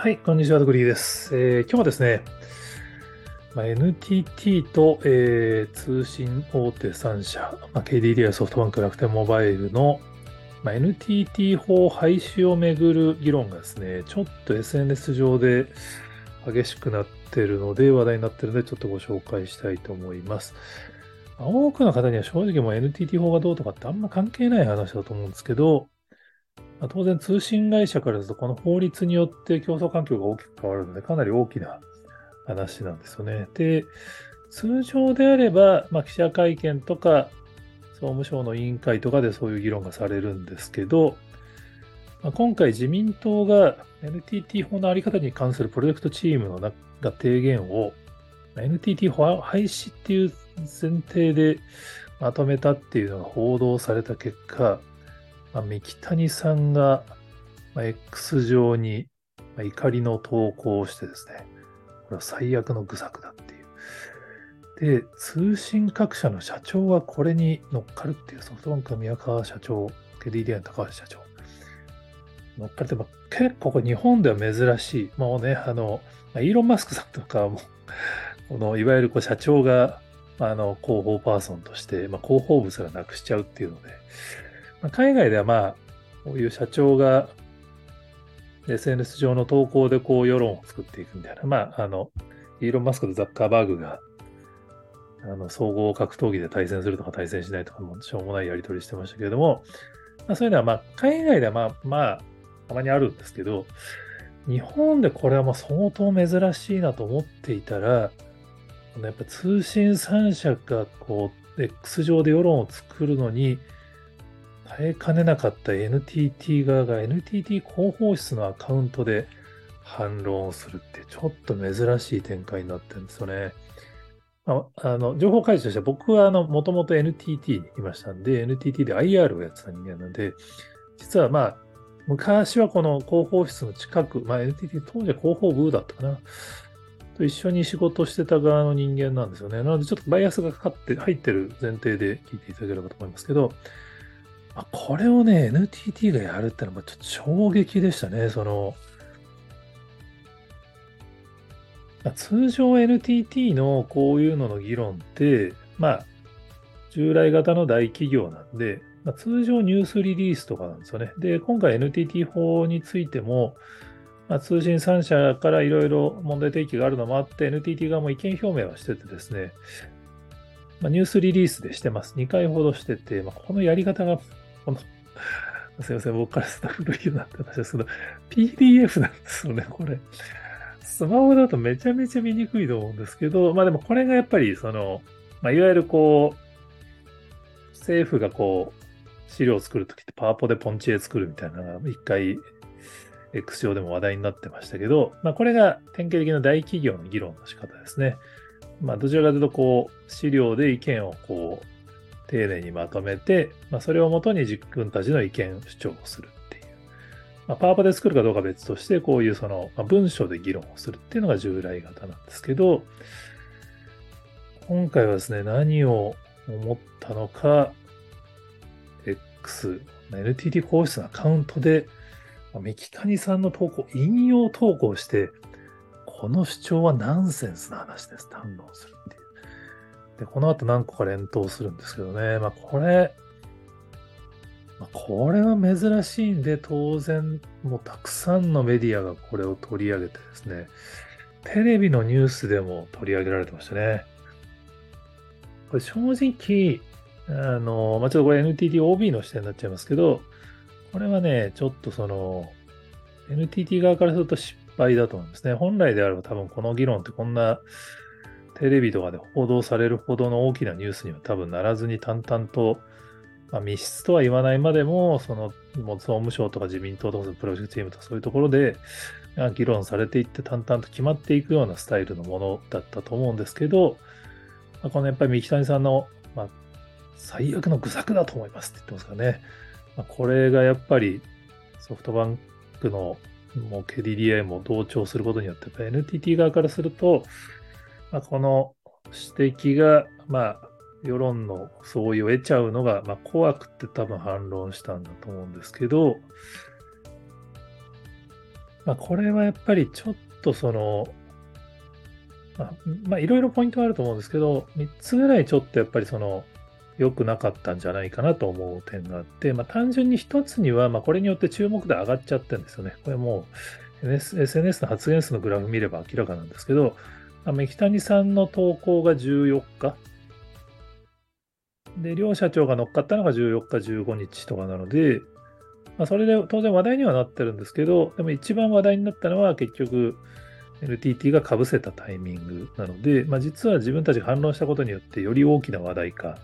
はい、こんにちは、ドグリーです。えー今日はですね、まあ、NTT と、えー通信大手3社、まあ、KDDI、ソフトバンク、楽天モバイルの、まあ、NTT 法廃止をめぐる議論がですね、ちょっと SNS 上で激しくなってるので、話題になってるので、ちょっとご紹介したいと思います。多くの方には正直もう NTT 法がどうとかってあんま関係ない話だと思うんですけど、まあ当然通信会社からするとこの法律によって競争環境が大きく変わるのでかなり大きな話なんですよね。で、通常であれば、まあ、記者会見とか総務省の委員会とかでそういう議論がされるんですけど、まあ、今回自民党が NTT 法のあり方に関するプロジェクトチームの中が提言を NTT 法廃止っていう前提でまとめたっていうのが報道された結果、まあ、三木谷さんが、まあ、X 上に、まあ、怒りの投稿をしてですね、これは最悪の愚策だっていう。で、通信各社の社長がこれに乗っかるっていうソフトバンクの宮川社長、KDDI の高橋社長。乗っかるって、結構これ日本では珍しい。もうね、あの、イーロン・マスクさんとかも、このいわゆるこう社長があの広報パーソンとして、まあ、広報部すらなくしちゃうっていうので、まあ、海外ではまあ、こういう社長が SNS 上の投稿でこう世論を作っていくみたいな、まあ、あの、イーロン・マスクとザッカーバーグが、あの、総合格闘技で対戦するとか対戦しないとかもしょうもないやり取りしてましたけれども、まあ、そういうのはまあ、海外ではまあ、まあ、たまにあるんですけど、日本でこれはもう相当珍しいなと思っていたら、やっぱ通信3社がこう、X 上で世論を作るのに、耐えかねなかった NTT 側が NTT 広報室のアカウントで反論をするってちょっと珍しい展開になってるんですよね。あ、あの情報開示としては僕はもともと NTT にいましたんで、NTT で IR をやってた人間なんで、実はまあ、昔はこの広報室の近く、まあ、NTT 当時は広報部だったかな。と一緒に仕事してた側の人間なんですよね。なのでちょっとバイアスがかかって入ってる前提で聞いていただければと思いますけど、まあこれをね、NTT がやるってのはちょっと衝撃でしたね。その、まあ通常 NTT のこういうのの議論って、まあ、従来型の大企業なんで、まあ、通常ニュースリリースとかなんですよね。で、今回 NTT 法についても、まあ、通信3社からいろいろ問題提起があるのもあって、NTT 側も意見表明はしててですね、まあ、ニュースリリースでしてます。2回ほどしてて、まあ、このやり方が、この、すいません、僕からスタッフの言うなって話ですけど、PDF なんですよね、これ。スマホだとめちゃめちゃ見にくいと思うんですけど、まあでもこれがやっぱり、その、まあ、いわゆるこう、政府がこう、資料を作るときってパワポでポンチエ作るみたいなのが一回 X 上でも話題になってましたけど、まあ、これが典型的な大企業の議論の仕方ですね。まあ、どちらかというと、こう、資料で意見をこう、丁寧にまとめて、まあ、それをもとに自分たちの意見主張をするっていう。まあ、パワポで作るかどうか別として、こういうその、まあ、文章で議論をするっていうのが従来型なんですけど、今回はですね、何を思ったのか、X、NTT 公室のアカウントで、三木谷さんの投稿、引用投稿して、この主張はナンセンスな話です。反論するっていう。で、この後何個か連投するんですけどね。まあ、これ、まあ、これは珍しいんで、当然、もうたくさんのメディアがこれを取り上げてですね、テレビのニュースでも取り上げられてましたね。これ正直、あの、まあ、ちょっとこれ NTTOB の視点になっちゃいますけど、これはね、ちょっとその、NTT 側からすると失敗だと思うんですね。本来であれば多分この議論ってこんなテレビとかで報道されるほどの大きなニュースには多分ならずに淡々と、まあ、密室とは言わないまでも、その、もう総務省とか自民党とかプロジェクトチームとかそういうところで議論されていって淡々と決まっていくようなスタイルのものだったと思うんですけど、まあ、このやっぱり三木谷さんの、まあ、最悪の愚策だと思いますって言ってますからね。まあ、これがやっぱりソフトバンクのもう KDDI も同調することによって、やっぱ NTT 側からすると、まあ、この指摘が、まあ、世論の相違を得ちゃうのが、まあ、怖くて多分反論したんだと思うんですけど、まあ、これはやっぱりちょっとその、まあ、いろいろポイントはあると思うんですけど、3つぐらいちょっとやっぱりその、良くなかったんじゃないかなと思う点があって、まあ、単純に1つには、まあ、これによって注目度上がっちゃってるんですよね。これもう SNS の発言数のグラフ見れば明らかなんですけど、あ三木谷さんの投稿が14日。で、両社長が乗っかったのが14日、15日とかなので、まあ、それで当然話題にはなってるんですけど、でも一番話題になったのは結局 NTT がかぶせたタイミングなので、まあ、実は自分たちが反論したことによってより大きな話題化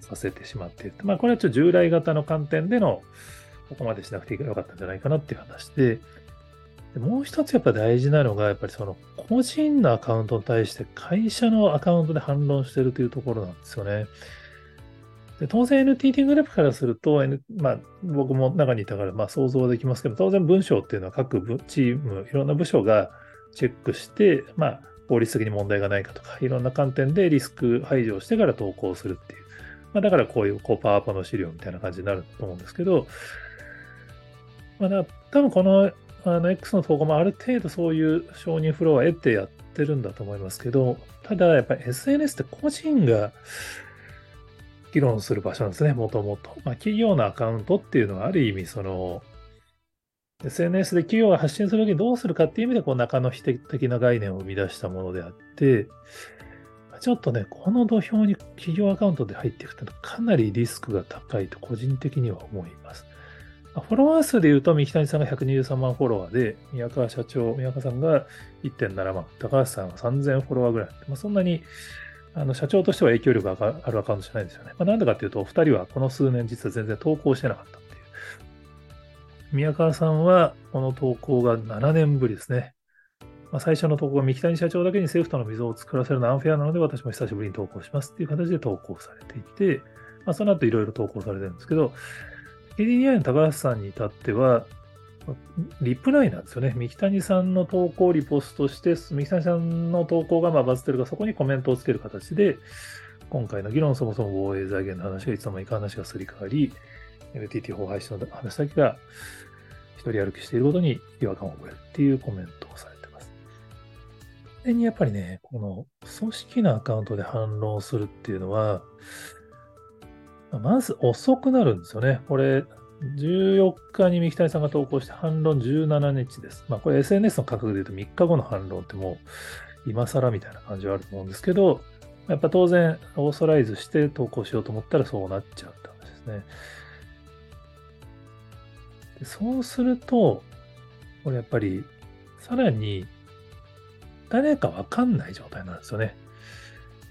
させてしまっている。まあ、これはちょっと従来型の観点でのここまでしなくてよかったんじゃないかなっていう話で、でもう一つやっぱ大事なのが、やっぱりその個人のアカウントに対して会社のアカウントで反論してるというところなんですよね。で当然 NTT グループからすると、N まあ、僕も中にいたからまあ想像はできますけど、当然文章っていうのは各チーム、いろんな部署がチェックして、まあ、法律的に問題がないかとか、いろんな観点でリスク排除をしてから投稿するっていう。まあ、だからこういうこうパワーポの資料みたいな感じになると思うんですけど、まあ、多分このあの X の投稿もある程度そういう承認フローは得てやってるんだと思いますけど、ただやっぱり SNS って個人が議論する場所なんですね、もともと。まあ、企業のアカウントっていうのはある意味その SNS で企業が発信するときにどうするかっていう意味でこう中の否的な概念を生み出したものであって、ちょっとね、この土俵に企業アカウントで入っていくというのはかなりリスクが高いと個人的には思います。フォロワー数で言うと、三木谷さんが123万フォロワーで、宮川社長、宮川さんが1.7万、高橋さんが3000フォロワーぐらい。まあ、そんなにあの社長としては影響力があるアカウントじゃないんですよね。まあ、なんでかっていうと、お二人はこの数年実は全然投稿してなかったっていう。宮川さんはこの投稿が7年ぶりですね。まあ、最初の投稿が三木谷社長だけに政府との溝を作らせるのはアンフェアなので、私も久しぶりに投稿しますっていう形で投稿されていて、まあ、その後いろいろ投稿されてるんですけど、KDDI の高橋さんに至っては、リプライなんですよね。三木谷さんの投稿をリポストして、三木谷さんの投稿がまバズってるが、そこにコメントをつける形で、今回の議論、そもそも防衛財源の話がいつの間にか話がすり替わり、NTT 法廃止の話だけが一人歩きしていることに違和感を覚えるっていうコメントをされてます。でにやっぱりね、この組織のアカウントで反論するっていうのは、まず遅くなるんですよね。これ、14日に三木谷さんが投稿して反論17日です。まあこれ SNS の価格で言うと3日後の反論ってもう今更みたいな感じはあると思うんですけど、やっぱ当然オーソライズして投稿しようと思ったらそうなっちゃうって話ですね。でそうすると、これやっぱりさらに誰かわかんない状態なんですよね。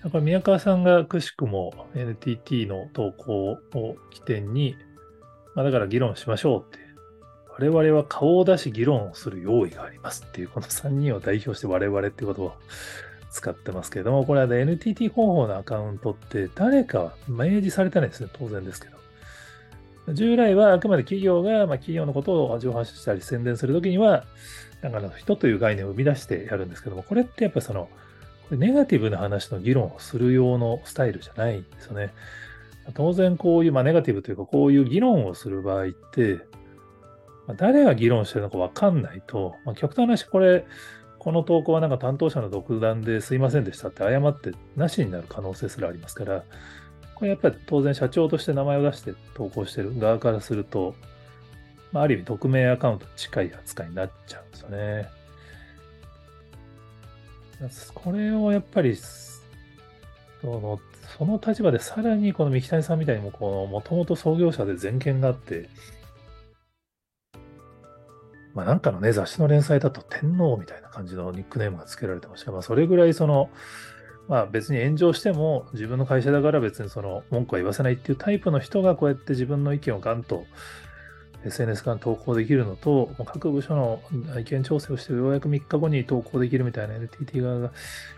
だから宮川さんがくしくも NTT の投稿を起点に、まあ、だから議論しましょうって、我々は顔を出し議論をする用意がありますっていう、この3人を代表して我々っていうことを使ってますけれども、これは、ね、NTT 広報のアカウントって誰かは明示されてないですね、当然ですけど。従来はあくまで企業が、まあ、企業のことを情報発したり宣伝するときには、なんか人という概念を生み出してやるんですけども、これってやっぱその、ネガティブな話の議論をする用のスタイルじゃないんですよね。当然こういう、まあ、ネガティブというか、こういう議論をする場合って、まあ、誰が議論してるのかわかんないと、まあ、極端な話、これ、この投稿はなんか担当者の独断ですいませんでしたって謝ってなしになる可能性すらありますから、これやっぱり当然社長として名前を出して投稿してる側からすると、まあ、ある意味匿名アカウントに近い扱いになっちゃうんですよね。これをやっぱり、そのその立場でさらにこの三木谷さんみたいにも、このもともと創業者で全権があって、まあなんかのね、雑誌の連載だと天皇みたいな感じのニックネームが付けられてましたまあそれぐらいその、まあ別に炎上しても自分の会社だから別にその文句は言わせないっていうタイプの人がこうやって自分の意見をガンと SNS から投稿できるのと、各部署の意見調整をしてようやく3日後に投稿できるみたいな NTT 側が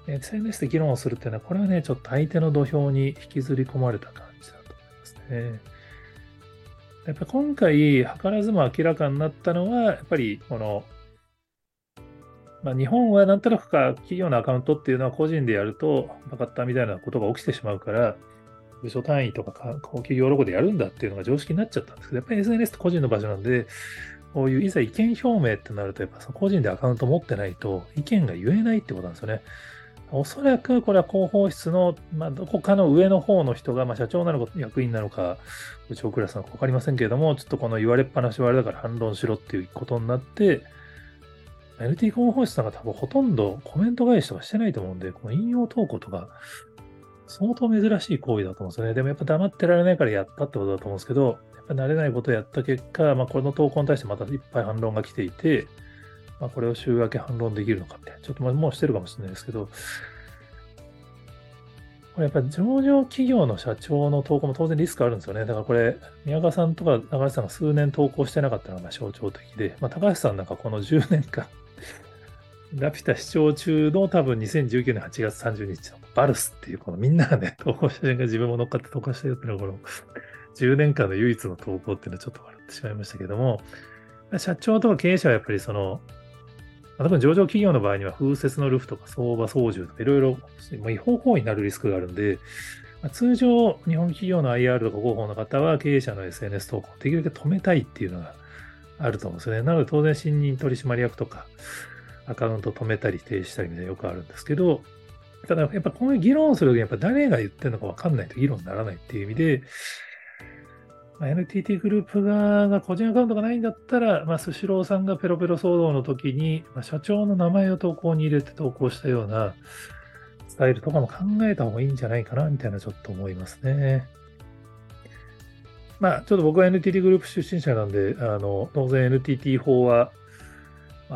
SNS で議論をするっていうのは、これはね、ちょっと相手の土俵に引きずり込まれた感じだと思いますね。やっぱ今回、図らずも明らかになったのは、やっぱりこの、まあ、日本はなんとなくか企業のアカウントっていうのは個人でやると、バカったみたいなことが起きてしまうから、部署単位とか高企業ロゴでやるんだっていうのが常識になっちゃったんですけど、やっぱり SNS って個人の場所なんで、こういういざ意見表明ってなると、やっぱ個人でアカウント持ってないと意見が言えないってことなんですよね。おそらくこれは広報室の、まあ、どこかの上の方の人が、まあ、社長なのか役員なのか、部長クラスなのか分かりませんけれども、ちょっとこの言われっぱなしはあれだから反論しろっていうことになって、NT 広報室さんが多分ほとんどコメント返しとかしてないと思うんで、この引用投稿とか、相当珍しい行為だと思うんですよね。でもやっぱ黙ってられないからやったってことだと思うんですけど、やっぱ慣れないことをやった結果、まあ、この投稿に対してまたいっぱい反論が来ていて、まあ、これを週明け反論できるのかみたいな、ちょっともうしてるかもしれないですけど、これやっぱ上場企業の社長の投稿も当然リスクあるんですよね。だからこれ、宮川さんとか高橋さんが数年投稿してなかったのが象徴的で、まあ、高橋さんなんかこの10年間、ラピュタ視聴中の多分2019年8月30日のバルスっていうこのみんながね、投稿写真が自分も乗っかって投稿したよっていうのはこの10年間の唯一の投稿っていうのはちょっと笑ってしまいましたけども、社長とか経営者はやっぱりその多分上場企業の場合には風雪のルフとか相場操縦とかいろいろ違法行為になるリスクがあるんで、通常日本企業の IR とか広報の方は経営者の SNS 投稿をできるだけ止めたいっていうのがあると思うんですよね。なので当然新任取締役とかアカウント止めたり停止したりみたいなよくあるんですけど、ただやっぱこの議論をするときにやっぱ誰が言ってるのかわかんないと議論にならないっていう意味で、まあ、NTT グループ側が個人アカウントがないんだったら、まあ、スシローさんがペロペロ騒動の時に、まあ、社長の名前を投稿に入れて投稿したようなスタイルとかも考えた方がいいんじゃないかな、みたいなちょっと思いますね。まあ、ちょっと僕は NTT グループ出身者なんで、あの、当然 NTT 法は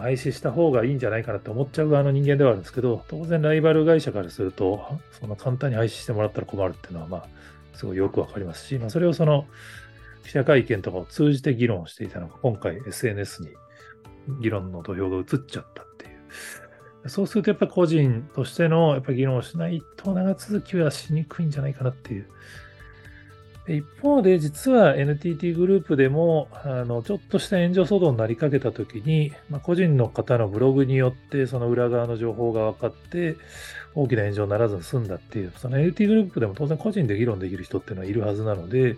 廃止した方がいいんじゃないかなって思っちゃう側の人間ではあるんですけど、当然ライバル会社からすると、そんな簡単に廃止してもらったら困るっていうのは、まあ、すごいよくわかりますし、まあ、それをその、記者会見とかを通じて議論していたのが、今回 SNS に議論の土俵が移っちゃったっていう。そうするとやっぱり個人としてのやっぱ議論をしないと長続きはしにくいんじゃないかなっていう。一方で実は NTT グループでもあのちょっとした炎上騒動になりかけた時に、まあ、個人の方のブログによってその裏側の情報が分かって大きな炎上にならずに済んだっていうその NTT グループでも当然個人で議論できる人っていうのはいるはずなので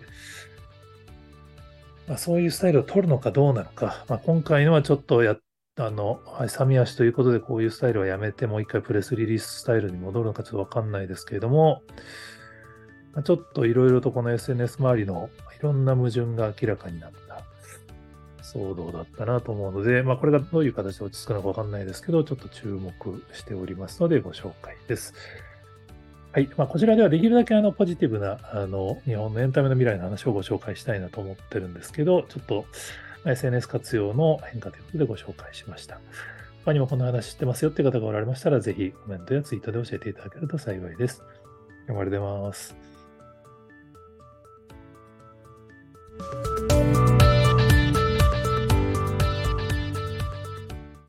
まあ、そういうスタイルを取るのかどうなのか、まあ、今回のはちょっとやあの、勇み足ということで、こういうスタイルはやめて、もう一回プレスリリーススタイルに戻るのかちょっとわかんないですけれども、ま、ちょっといろいろとこの SNS 周りのいろんな矛盾が明らかになった騒動だったなと思うので、まあ、これがどういう形で落ち着くのかわかんないですけど、ちょっと注目しておりますのでご紹介です。はい。まあ、こちらではできるだけあのポジティブなあの日本のエンタメの未来の話をご紹介したいなと思ってるんですけど、ちょっと SNS 活用の変化ということでご紹介しました。他にもこの話知ってますよって方がおられましたら、ぜひコメントやツイートで教えていただけると幸いです。頑張ります。